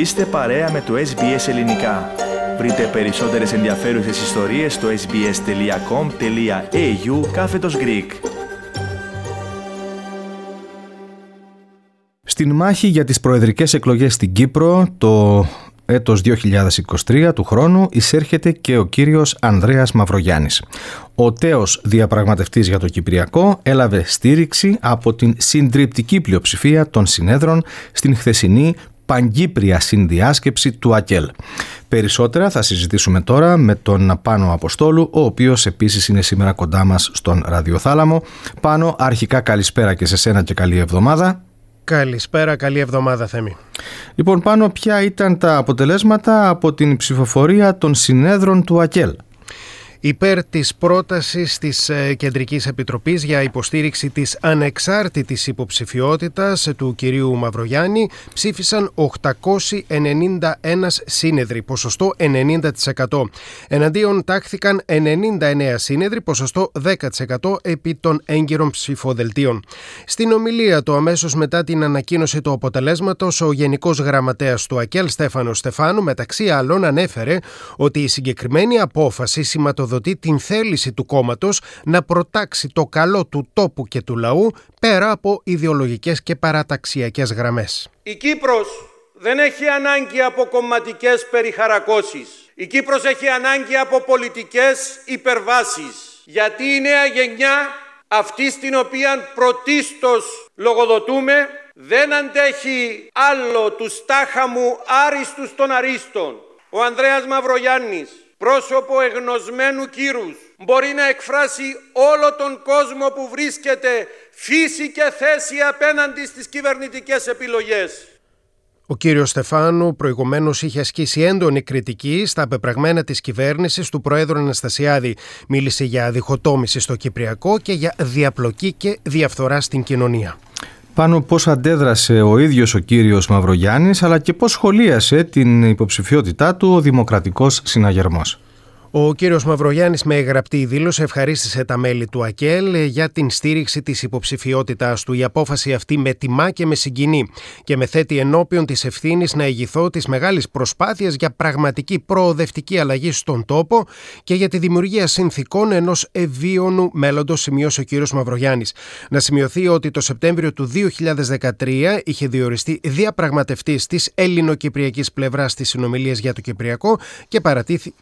Είστε παρέα με το SBS Ελληνικά. Βρείτε περισσότερες ενδιαφέρουσες ιστορίες στο sbs.com.au κάθετος Greek. Στην μάχη για τις προεδρικές εκλογές στην Κύπρο το έτος 2023 του χρόνου εισέρχεται και ο κύριος Ανδρέας Μαυρογιάννης. Ο τέος διαπραγματευτής για το Κυπριακό έλαβε στήριξη από την συντριπτική πλειοψηφία των συνέδρων στην χθεσινή παγκύπρια συνδιάσκεψη του ΑΚΕΛ. Περισσότερα θα συζητήσουμε τώρα με τον Πάνο Αποστόλου, ο οποίος επίσης είναι σήμερα κοντά μας στον Ραδιοθάλαμο. Πάνο, αρχικά καλησπέρα και σε σένα και καλή εβδομάδα. Καλησπέρα, καλή εβδομάδα Θέμη. Λοιπόν, πάνω ποια ήταν τα αποτελέσματα από την ψηφοφορία των συνέδρων του ΑΚΕΛ υπέρ της πρότασης της ε, Κεντρικής Επιτροπής για υποστήριξη της ανεξάρτητης υποψηφιότητας του κυρίου Μαυρογιάννη ψήφισαν 891 σύνεδροι, ποσοστό 90%. Εναντίον τάχθηκαν 99 σύνεδροι, ποσοστό 10% επί των έγκυρων ψηφοδελτίων. Στην ομιλία του αμέσως μετά την ανακοίνωση του αποτελέσματος, ο Γενικός Γραμματέας του ΑΚΕΛ Στέφανος Στεφάνου μεταξύ άλλων ανέφερε ότι η συγκεκριμένη απόφαση σηματοδοτεί τροφοδοτεί την θέληση του κόμματος να προτάξει το καλό του τόπου και του λαού πέρα από ιδεολογικές και παραταξιακές γραμμές. Η Κύπρος δεν έχει ανάγκη από κομματικές περιχαρακώσεις. Η Κύπρος έχει ανάγκη από πολιτικές υπερβάσεις. Γιατί η νέα γενιά, αυτή στην οποία πρωτίστως λογοδοτούμε, δεν αντέχει άλλο τους στάχαμου άριστους των αρίστων. Ο Ανδρέας Μαυρογιάννης πρόσωπο εγνωσμένου κύρους μπορεί να εκφράσει όλο τον κόσμο που βρίσκεται φύση και θέση απέναντι στις κυβερνητικές επιλογές. Ο κύριος Στεφάνου προηγουμένως είχε ασκήσει έντονη κριτική στα πεπραγμένα της κυβέρνησης του Προέδρου Αναστασιάδη. Μίλησε για διχοτόμηση στο Κυπριακό και για διαπλοκή και διαφθορά στην κοινωνία πάνω πώς αντέδρασε ο ίδιος ο κύριος Μαυρογιάννης αλλά και πώς σχολίασε την υποψηφιότητά του ο Δημοκρατικός Συναγερμός. Ο κύριος Μαυρογιάννης με γραπτή δήλωση ευχαρίστησε τα μέλη του ΑΚΕΛ για την στήριξη της υποψηφιότητάς του. Η απόφαση αυτή με τιμά και με συγκινεί και με θέτει ενώπιον της ευθύνης να ηγηθώ της μεγάλης προσπάθειας για πραγματική προοδευτική αλλαγή στον τόπο και για τη δημιουργία συνθήκων ενός ευίωνου μέλλοντος, σημειώσει ο κύριος Μαυρογιάννης. Να σημειωθεί ότι το Σεπτέμβριο του 2013 είχε διοριστεί διαπραγματευτής της ελληνοκυπριακής πλευράς της συνομιλίας για το Κυπριακό και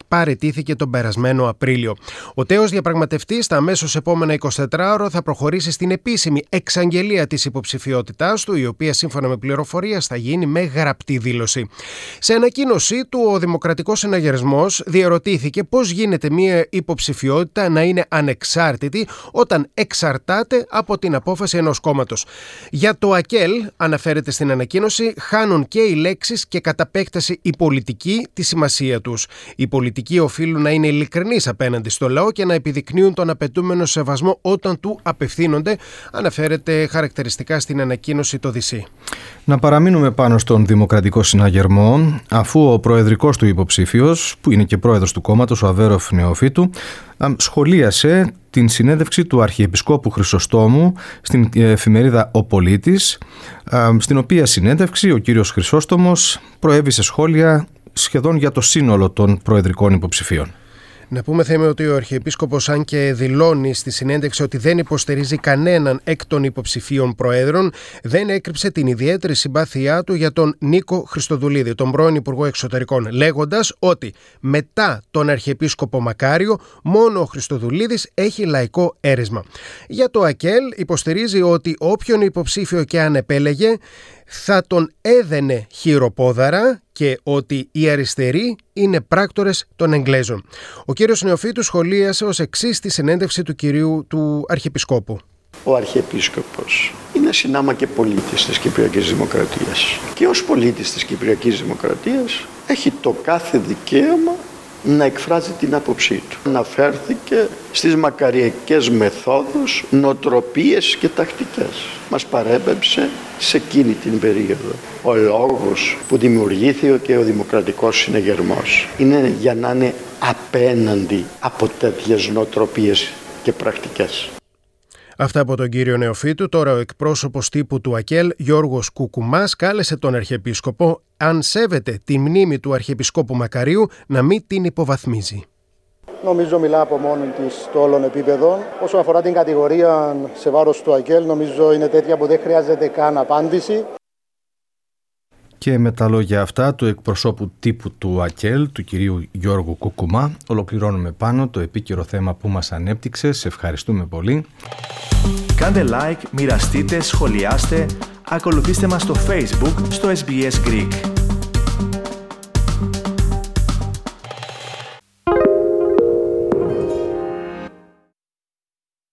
παρετήθηκε τον περασμένο Απρίλιο. Ο τέος διαπραγματευτής στα αμέσως επόμενα 24 ώρα θα προχωρήσει στην επίσημη εξαγγελία της υποψηφιότητάς του, η οποία σύμφωνα με πληροφορία θα γίνει με γραπτή δήλωση. Σε ανακοίνωσή του, ο Δημοκρατικός Συναγερσμό διαρωτήθηκε πώς γίνεται μια υποψηφιότητα να είναι ανεξάρτητη όταν εξαρτάται από την απόφαση ενός κόμματος. Για το ΑΚΕΛ, αναφέρεται στην ανακοίνωση, χάνουν και οι λέξεις και κατά επέκταση η πολιτική τη σημασία τους. Οι πολιτικοί οφείλουν να να είναι ειλικρινείς απέναντι στο λαό και να επιδεικνύουν τον απαιτούμενο σεβασμό όταν του απευθύνονται, αναφέρεται χαρακτηριστικά στην ανακοίνωση το ΔΥΣΥ. Να παραμείνουμε πάνω στον Δημοκρατικό Συναγερμό, αφού ο προεδρικός του υποψήφιος, που είναι και πρόεδρος του κόμματος, ο Αβέροφ Νεοφίτου, σχολίασε την συνέντευξη του Αρχιεπισκόπου Χρυσοστόμου στην εφημερίδα «Ο Πολίτης», στην οποία συνέντευξη ο κύριος Χρυσόστομος προέβησε σχόλια σχεδόν για το σύνολο των προεδρικών υποψηφίων. Να πούμε θέμα ότι ο Αρχιεπίσκοπος αν και δηλώνει στη συνέντευξη ότι δεν υποστηρίζει κανέναν εκ των υποψηφίων προέδρων, δεν έκρυψε την ιδιαίτερη συμπάθειά του για τον Νίκο Χριστοδουλίδη, τον πρώην Υπουργό Εξωτερικών, λέγοντας ότι μετά τον Αρχιεπίσκοπο Μακάριο μόνο ο Χριστοδουλίδης έχει λαϊκό έρισμα. Για το ΑΚΕΛ υποστηρίζει ότι όποιον υποψήφιο και αν επέλεγε θα τον έδαινε χειροπόδαρα και ότι οι αριστεροί είναι πράκτορες των Εγγλέζων. Ο κύριος Νεοφίτου σχολίασε ως εξής τη συνέντευξη του κυρίου του Αρχιεπισκόπου. Ο Αρχιεπίσκοπος είναι συνάμα και πολίτης της Κυπριακής Δημοκρατίας. Και ως πολίτης της Κυπριακής Δημοκρατίας έχει το κάθε δικαίωμα να εκφράζει την άποψή του. Αναφέρθηκε στις μακαριακές μεθόδους, νοτροπίες και τακτικές. Μας παρέπεψε σε εκείνη την περίοδο. Ο λόγος που δημιουργήθηκε και ο δημοκρατικός συνεγερμός είναι για να είναι απέναντι από τέτοιες νοτροπίες και πρακτικές. Αυτά από τον κύριο Νεοφίτου. Τώρα ο εκπρόσωπος τύπου του ΑΚΕΛ, Γιώργος Κουκουμάς, κάλεσε τον Αρχιεπίσκοπο, αν σέβεται τη μνήμη του Αρχιεπισκόπου Μακαρίου, να μην την υποβαθμίζει. Νομίζω μιλά από μόνη της στο όλων επίπεδο. Όσον αφορά την κατηγορία σε βάρος του ΑΚΕΛ, νομίζω είναι τέτοια που δεν χρειάζεται καν απάντηση. Και με τα λόγια αυτά του εκπροσώπου τύπου του ΑΚΕΛ, του κυρίου Γιώργου Κουκουμά, ολοκληρώνουμε πάνω το επίκαιρο θέμα που μας ανέπτυξε. Σε ευχαριστούμε πολύ. Κάντε like, μοιραστείτε, σχολιάστε, ακολουθήστε μας στο Facebook, στο SBS Greek.